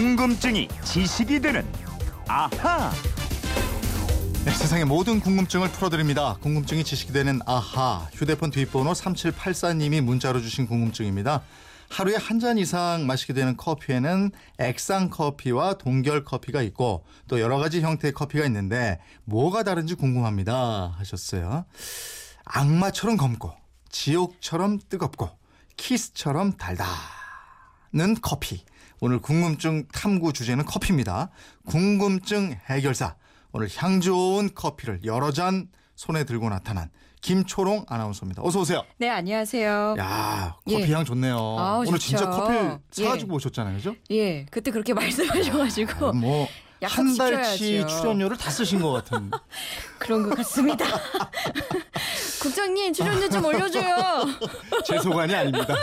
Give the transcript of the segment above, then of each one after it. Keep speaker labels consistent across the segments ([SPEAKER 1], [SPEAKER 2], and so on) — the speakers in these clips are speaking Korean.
[SPEAKER 1] 궁금증이 지식이 되는 아하.
[SPEAKER 2] 네, 세상의 모든 궁금증을 풀어드립니다. 궁금증이 지식이 되는 아하. 휴대폰 뒷번호 3784님이 문자로 주신 궁금증입니다. 하루에 한 잔 이상 마시게 되는 커피에는 액상 커피와 동결 커피가 있고 또 여러 가지 형태의 커피가 있는데 뭐가 다른지 궁금합니다 하셨어요. 악마처럼 검고 지옥처럼 뜨겁고 키스처럼 달다는 커피. 오늘 궁금증 탐구 주제는 커피입니다. 궁금증 해결사. 오늘 향 좋은 커피를 여러 잔 손에 들고 나타난 김초롱 아나운서입니다. 어서 오세요.
[SPEAKER 3] 네, 안녕하세요.
[SPEAKER 2] 야, 커피
[SPEAKER 3] 예.
[SPEAKER 2] 향 좋네요.
[SPEAKER 3] 아우,
[SPEAKER 2] 오늘
[SPEAKER 3] 좋죠.
[SPEAKER 2] 진짜 커피를 사가지고
[SPEAKER 3] 예.
[SPEAKER 2] 오셨잖아요, 그죠?
[SPEAKER 3] 예, 그때 그렇게 말씀하셔가지고
[SPEAKER 2] 뭐.
[SPEAKER 3] 약속
[SPEAKER 2] 한 달치. 출연료를 다 쓰신 것 같은.
[SPEAKER 3] 그런 것 같습니다. 국장님 출연료 좀 올려줘요.
[SPEAKER 2] 제 소관이 아닙니다.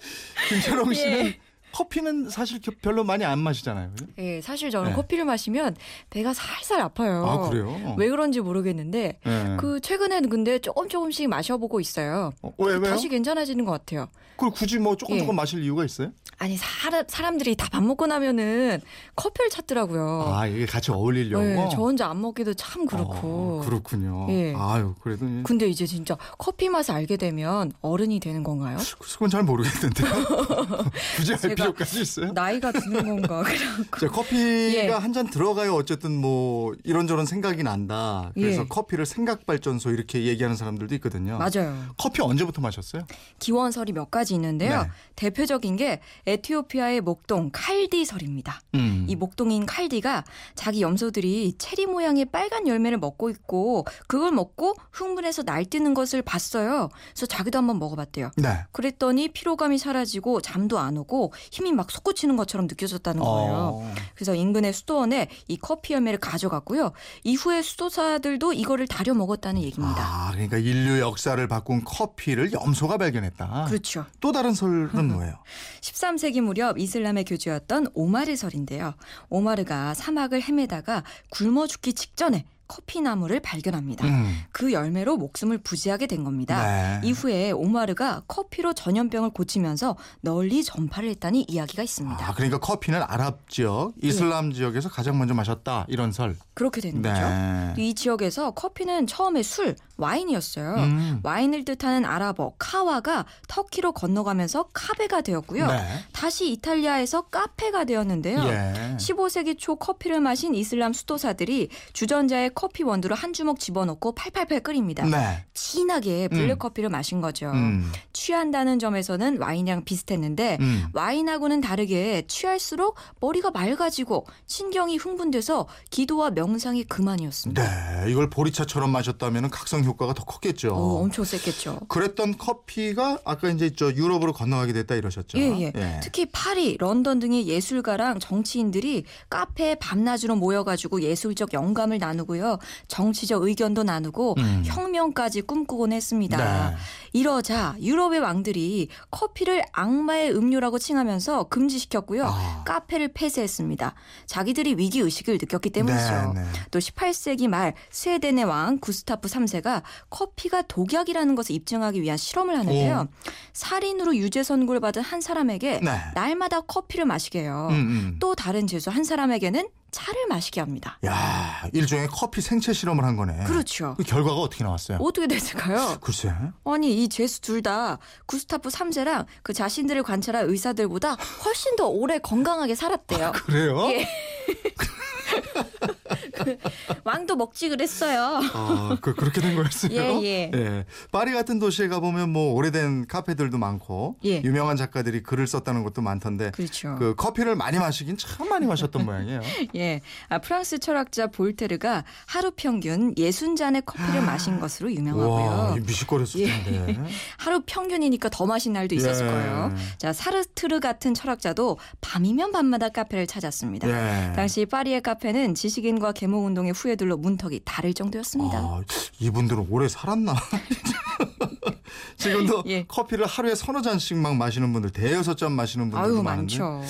[SPEAKER 2] 김철홍 씨는
[SPEAKER 3] 예.
[SPEAKER 2] 커피는 사실 겨- 별로 많이 안 마시잖아요. 그죠?
[SPEAKER 3] 예, 사실 저는
[SPEAKER 2] 네.
[SPEAKER 3] 커피를 마시면 배가 살살 아파요.
[SPEAKER 2] 아, 그래요?
[SPEAKER 3] 왜 그런지 모르겠는데
[SPEAKER 2] 예.
[SPEAKER 3] 그 최근에는 근데 조금 조금씩 마셔보고 있어요.
[SPEAKER 2] 어, 왜, 왜요?
[SPEAKER 3] 다시 괜찮아지는 것 같아요.
[SPEAKER 2] 그걸 굳이 뭐 조금
[SPEAKER 3] 예.
[SPEAKER 2] 조금 마실 이유가 있어요?
[SPEAKER 3] 아니 사람 사람들이 다 밥 먹고 나면은 커피를 찾더라고요.
[SPEAKER 2] 아, 이게 같이 어울리려고?
[SPEAKER 3] 네, 저 혼자 안 먹기도 참 그렇고.
[SPEAKER 2] 어, 그렇군요.
[SPEAKER 3] 예.
[SPEAKER 2] 아유, 그래도 이-
[SPEAKER 3] 근데 이제 진짜 커피 맛을 알게 되면 어른이 되는 건가요?
[SPEAKER 2] 그건 잘 모르겠는데요. 굳이 알 필요까지 있어요?
[SPEAKER 3] 나이가 드는 건가? 그래갖고.
[SPEAKER 2] 자, 커피가
[SPEAKER 3] 예.
[SPEAKER 2] 한잔 들어가야 어쨌든 뭐 이런저런 생각이 난다. 그래서
[SPEAKER 3] 예.
[SPEAKER 2] 커피를 생각 발전소 이렇게 얘기하는 사람들도 있거든요.
[SPEAKER 3] 맞아요.
[SPEAKER 2] 커피 언제부터 마셨어요?
[SPEAKER 3] 기원설이 몇 가지 있는데요.
[SPEAKER 2] 네.
[SPEAKER 3] 대표적인 게 에티오피아의 목동 칼디설입니다.
[SPEAKER 2] 음.
[SPEAKER 3] 이 목동인 칼디가 자기 염소들이 체리 모양의 빨간 열매를 먹고 있고 그걸 먹고 흥분해서 날뛰는 것을 봤어요. 그래서 자기도 한번 먹어봤대요.
[SPEAKER 2] 네.
[SPEAKER 3] 그랬더니 피로감이 사라지고 잠도 안 오고 힘이 막 솟구치는 것처럼 느껴졌다는 거예요.
[SPEAKER 2] 어.
[SPEAKER 3] 그래서 인근의 수도원에 이 커피 열매를 가져갔고요. 이후에 수도사들도 이거를 다려 먹었다는 얘기입니다.
[SPEAKER 2] 아, 그러니까 인류 역사를 바꾼 커피를 염소가 발견했다.
[SPEAKER 3] 그렇죠.
[SPEAKER 2] 또 다른 설은 뭐예요?
[SPEAKER 3] 13세기 무렵 이슬람의 교주였던 오마르 설인데요. 오마르가 사막을 헤매다가 굶어 죽기 직전에 커피 나무를 발견합니다.
[SPEAKER 2] 음.
[SPEAKER 3] 그 열매로 목숨을 부지하게 된 겁니다.
[SPEAKER 2] 네.
[SPEAKER 3] 이후에 오마르가 커피로 전염병을 고치면서 널리 전파를 했다는 이야기가 있습니다.
[SPEAKER 2] 아, 그러니까 커피는 아랍 지역,
[SPEAKER 3] 예.
[SPEAKER 2] 이슬람 지역에서 가장 먼저 마셨다. 이런 설.
[SPEAKER 3] 그렇게 되는 거죠.
[SPEAKER 2] 네.
[SPEAKER 3] 이 지역에서 커피는 처음에 술, 와인이었어요.
[SPEAKER 2] 음.
[SPEAKER 3] 와인을 뜻하는 아랍어 카와가 터키로 건너가면서 카베가 되었고요.
[SPEAKER 2] 네.
[SPEAKER 3] 다시 이탈리아에서 카페가 되었는데요.
[SPEAKER 2] 예.
[SPEAKER 3] 15세기 초 커피를 마신 이슬람 수도사들이 주전자에 커피 원두를 한 주먹 집어넣고 팔팔팔 끓입니다.
[SPEAKER 2] 네.
[SPEAKER 3] 진하게 블랙커피를 마신 거죠.
[SPEAKER 2] 음.
[SPEAKER 3] 취한다는 점에서는 와인이랑 비슷했는데
[SPEAKER 2] 음.
[SPEAKER 3] 와인하고는 다르게 취할수록 머리가 맑아지고 신경이 흥분돼서 기도와 명상이 그만이었습니다.
[SPEAKER 2] 네. 이걸 보리차처럼 마셨다면 각성 효과가 더 컸겠죠.
[SPEAKER 3] 어, 엄청 셌겠죠.
[SPEAKER 2] 그랬던 커피가 아까 이제 저 유럽으로 건너가게 됐다 이러셨죠.
[SPEAKER 3] 예, 예. 특히 파리, 런던 등의 예술가랑 정치인들이 카페에 밤낮으로 모여가지고 예술적 영감을 나누고요. 정치적 의견도 나누고
[SPEAKER 2] 음.
[SPEAKER 3] 혁명까지 꿈꾸곤 했습니다.
[SPEAKER 2] 네.
[SPEAKER 3] 이러자 유럽의 왕들이 커피를 악마의 음료라고 칭하면서 금지시켰고요.
[SPEAKER 2] 아.
[SPEAKER 3] 카페를 폐쇄했습니다. 자기들이 위기 의식을 느꼈기 때문이죠.
[SPEAKER 2] 네, 네.
[SPEAKER 3] 또 18세기 말 스웨덴의 왕 구스타프 3세가 커피가 독약이라는 것을 입증하기 위한 실험을 하는데요. 살인으로 유죄 선고를 받은 한 사람에게
[SPEAKER 2] 네.
[SPEAKER 3] 날마다 커피를 마시게 해요.
[SPEAKER 2] 음, 음.
[SPEAKER 3] 또 다른 죄수 한 사람에게는 차를 마시게 합니다.
[SPEAKER 2] 야, 일종의 커피 생체 실험을 한 거네.
[SPEAKER 3] 그렇죠.
[SPEAKER 2] 그 결과가 어떻게 나왔어요?
[SPEAKER 3] 어떻게 됐을까요?
[SPEAKER 2] 글쎄.
[SPEAKER 3] 아니 이 죄수 둘 다 구스타프 3세랑 그 자신들을 관찰한 의사들보다 훨씬 더 오래 건강하게 살았대요.
[SPEAKER 2] 그래요?
[SPEAKER 3] 예. 왕도 먹지 그랬어요.
[SPEAKER 2] 아, 그 그렇게 된 거였어요.
[SPEAKER 3] 예, 예.
[SPEAKER 2] 파리 같은 도시에 가 보면 뭐 오래된 카페들도 많고
[SPEAKER 3] 예.
[SPEAKER 2] 유명한 작가들이 글을 썼다는 것도 많던데
[SPEAKER 3] 그렇죠.
[SPEAKER 2] 그 커피를 많이 마시긴 참 많이 마셨던 모양이에요.
[SPEAKER 3] 예, 아, 프랑스 철학자 볼테르가 하루 평균 60잔의 커피를 마신 것으로
[SPEAKER 2] 와,
[SPEAKER 3] 유명하고요.
[SPEAKER 2] 미식거렸을
[SPEAKER 3] 예.
[SPEAKER 2] 텐데.
[SPEAKER 3] 하루 평균이니까 더 마신 날도 있었을
[SPEAKER 2] 예.
[SPEAKER 3] 거예요. 자, 사르트르 같은 철학자도 밤이면 밤마다 카페를 찾았습니다.
[SPEAKER 2] 예.
[SPEAKER 3] 당시 파리의 카페는 지식인과 계몽운동의 후예들로 문턱이 다를 정도였습니다.
[SPEAKER 2] 아, 이분들은 오래 살았나? 지금도
[SPEAKER 3] 예.
[SPEAKER 2] 커피를 하루에 서너 잔씩 막 마시는 분들, 대여섯 잔 마시는 분들도
[SPEAKER 3] 아유
[SPEAKER 2] 많은데
[SPEAKER 3] 많죠.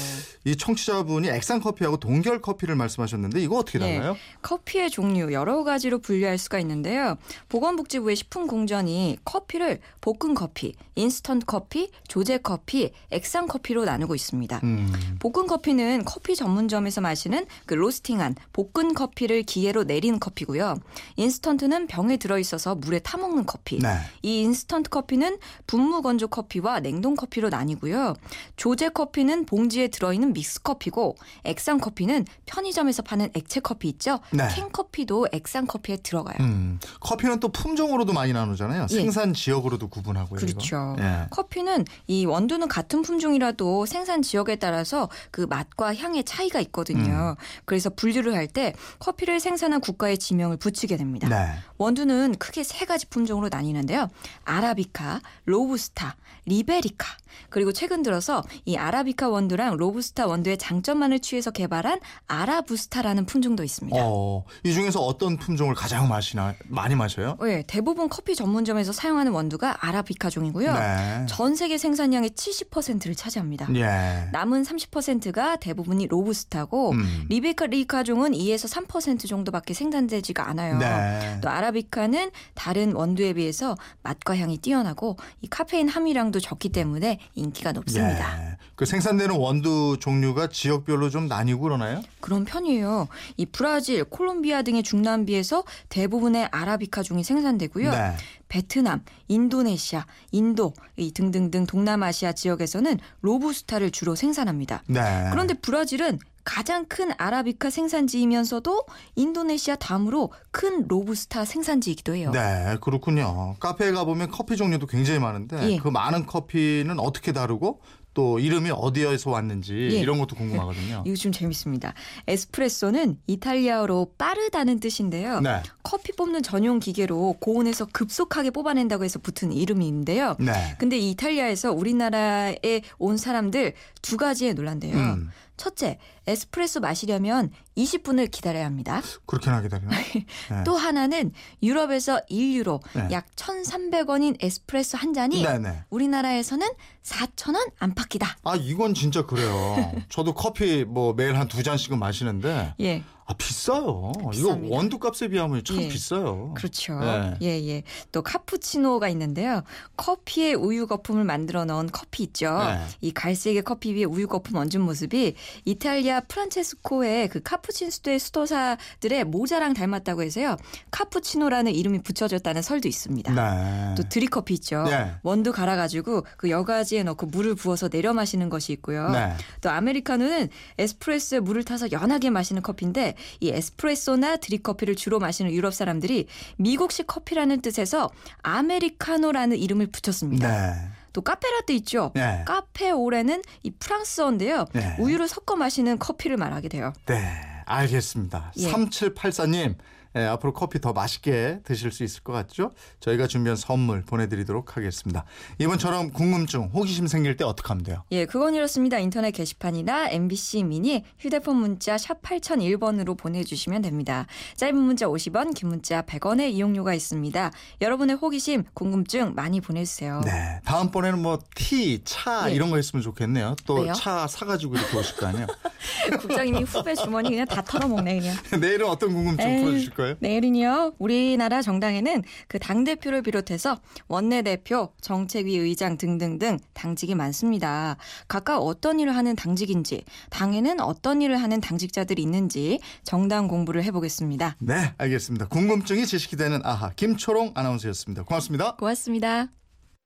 [SPEAKER 2] 이 청취자분이 액상 커피하고 동결 커피를 말씀하셨는데 이거 어떻게
[SPEAKER 3] 예.
[SPEAKER 2] 달라요?
[SPEAKER 3] 커피의 종류 여러 가지로 분류할 수가 있는데요. 보건복지부의 식품공전이 커피를 볶은 커피, 인스턴트 커피, 조제 커피, 액상 커피로 나누고 있습니다.
[SPEAKER 2] 음.
[SPEAKER 3] 볶은 커피는 커피 전문점에서 마시는 그 로스팅한 볶은 커피를 기계로 내린 커피고요. 인스턴트는 병에 들어 있어서 물에 타 먹는 커피.
[SPEAKER 2] 네.
[SPEAKER 3] 이 인스턴트 커피는 분무 건조 커피와 냉동 커피로 나뉘고요. 조제 커피는 봉지에 들어 있는 믹스 커피고 액상 커피는 편의점에서 파는 액체 커피 있죠?
[SPEAKER 2] 네.
[SPEAKER 3] 캔 커피도 액상 커피에 들어가요.
[SPEAKER 2] 음. 커피는 또 품종으로도 많이 나누잖아요.
[SPEAKER 3] 예.
[SPEAKER 2] 생산 지역으로도 구분하고요.
[SPEAKER 3] 그렇죠.
[SPEAKER 2] 예.
[SPEAKER 3] 커피는 이 원두는 같은 품종이라도 생산 지역에 따라서 그 맛과 향의 차이가 있거든요.
[SPEAKER 2] 음.
[SPEAKER 3] 그래서 분류를 할 때 커피를 생산한 국가의 지명을 붙이게 됩니다.
[SPEAKER 2] 네.
[SPEAKER 3] 원두는 크게 세 가지 품종으로 나뉘는데요. 아라비카, 로부스타, 리베리카. 그리고 최근 들어서 이 아라비카 원두랑 로부스타 원두의 장점만을 취해서 개발한 아라부스타라는 품종도 있습니다.
[SPEAKER 2] 어, 이 중에서 어떤 품종을 가장 마시나 많이 마셔요?
[SPEAKER 3] 네, 대부분 커피 전문점에서 사용하는 원두가 아라비카 종이고요.
[SPEAKER 2] 네.
[SPEAKER 3] 전 세계 생산량의 70%를 차지합니다.
[SPEAKER 2] 예.
[SPEAKER 3] 남은 30%가 대부분이 로부스타고
[SPEAKER 2] 음.
[SPEAKER 3] 리베리카 종은 2에서 3% 정도밖에 생산되지가 않아요.
[SPEAKER 2] 네.
[SPEAKER 3] 또 아라비카는 다른 원두에 비해서 맛과 향이 뛰 어나고 이 카페인 함유량도 적기 때문에 인기가 높습니다.
[SPEAKER 2] 예. 그 생산되는 원두 종류가 지역별로 좀 나뉘고 그러나요?
[SPEAKER 3] 그런 편이에요. 이 브라질, 콜롬비아 등의 중남미에서 대부분의 아라비카 종이 생산되고요.
[SPEAKER 2] 네.
[SPEAKER 3] 베트남, 인도네시아, 인도 이 등등등 동남아시아 지역에서는 로부스타를 주로 생산합니다.
[SPEAKER 2] 네.
[SPEAKER 3] 그런데 브라질은 가장 큰 아라비카 생산지이면서도 인도네시아 다음으로 큰 로부스타 생산지이기도 해요.
[SPEAKER 2] 네, 그렇군요. 카페에 가보면 커피 종류도 굉장히 많은데
[SPEAKER 3] 예.
[SPEAKER 2] 그 많은 커피는 어떻게 다르고 또 이름이 어디에서 왔는지
[SPEAKER 3] 예.
[SPEAKER 2] 이런 것도 궁금하거든요.
[SPEAKER 3] 이거 좀 재밌습니다. 에스프레소는 이탈리아어로 빠르다는 뜻인데요.
[SPEAKER 2] 네.
[SPEAKER 3] 커피 뽑는 전용 기계로 고온에서 급속하게 뽑아낸다고 해서 붙은 이름인데요.
[SPEAKER 2] 네.
[SPEAKER 3] 근데 이 이탈리아에서 우리나라에 온 사람들 두 가지에 놀란대요.
[SPEAKER 2] 음,
[SPEAKER 3] 첫째, 에스프레소 마시려면 20분을 기다려야 합니다.
[SPEAKER 2] 그렇게나 기다려요? 네.
[SPEAKER 3] 또 하나는 유럽에서 1유로
[SPEAKER 2] 네.
[SPEAKER 3] 약 1,300원인 에스프레소 한 잔이
[SPEAKER 2] 네네.
[SPEAKER 3] 우리나라에서는 4,000원 안팎이다.
[SPEAKER 2] 아, 이건 진짜 그래요. 저도 커피 뭐 매일 한 두 잔씩은 마시는데
[SPEAKER 3] 예.
[SPEAKER 2] 아, 비싸요. 이거
[SPEAKER 3] 비쌉니다.
[SPEAKER 2] 원두 값에 비하면 참
[SPEAKER 3] 예.
[SPEAKER 2] 비싸요.
[SPEAKER 3] 그렇죠.
[SPEAKER 2] 네.
[SPEAKER 3] 예, 예. 또 카푸치노가 있는데요. 커피에 우유 거품을 만들어 넣은 커피 있죠.
[SPEAKER 2] 네.
[SPEAKER 3] 이 갈색의 커피 위에 우유 거품 얹은 모습이 이탈리아 프란체스코의 그 카푸치노의 수도사들의 모자랑 닮았다고 해서요. 카푸치노라는 이름이 붙여졌다는 설도 있습니다.
[SPEAKER 2] 네.
[SPEAKER 3] 또 드립커피 있죠.
[SPEAKER 2] 네.
[SPEAKER 3] 원두 갈아 가지고 그 여과지에 넣고 물을 부어서 내려 마시는 것이 있고요.
[SPEAKER 2] 네.
[SPEAKER 3] 또 아메리카노는 에스프레소에 물을 타서 연하게 마시는 커피인데 이 에스프레소나 드립커피를 주로 마시는 유럽 사람들이 미국식 커피라는 뜻에서 아메리카노라는 이름을 붙였습니다.
[SPEAKER 2] 네.
[SPEAKER 3] 또 카페라떼 있죠.
[SPEAKER 2] 네.
[SPEAKER 3] 카페오레는 이 프랑스어인데요.
[SPEAKER 2] 네.
[SPEAKER 3] 우유를 섞어 마시는 커피를 말하게 돼요.
[SPEAKER 2] 네, 알겠습니다.
[SPEAKER 3] 예.
[SPEAKER 2] 3784님, 예, 앞으로 커피 더 맛있게 드실 수 있을 것 같죠? 저희가 준비한 선물 보내드리도록 하겠습니다. 이번처럼 궁금증, 호기심 생길 때 어떻게 하면 돼요?
[SPEAKER 3] 예, 그건 이렇습니다. 인터넷 게시판이나 MBC 미니 휴대폰 문자 샵 8001번으로 보내주시면 됩니다. 짧은 문자 50원, 긴 문자 100원의 이용료가 있습니다. 여러분의 호기심, 궁금증 많이 보내주세요.
[SPEAKER 2] 네, 다음번에는 뭐 티, 차
[SPEAKER 3] 예.
[SPEAKER 2] 이런 거 있으면 좋겠네요. 또? 차 사가지고 이렇게 오실 거 아니에요?
[SPEAKER 3] 국장님이 후배 주머니 그냥 다 털어먹네 그냥.
[SPEAKER 2] 내일은 어떤 궁금증
[SPEAKER 3] 에이,
[SPEAKER 2] 풀어주실 거예요?
[SPEAKER 3] 내일은요. 우리나라 정당에는 그 당대표를 비롯해서 원내대표, 정책위 의장 등등등 당직이 많습니다. 각각 어떤 일을 하는 당직인지, 당에는 어떤 일을 하는 당직자들이 있는지 정당 공부를 해보겠습니다.
[SPEAKER 2] 네, 알겠습니다. 궁금증이 지식이 되는 아하 김초롱 아나운서였습니다. 고맙습니다.
[SPEAKER 3] 고맙습니다.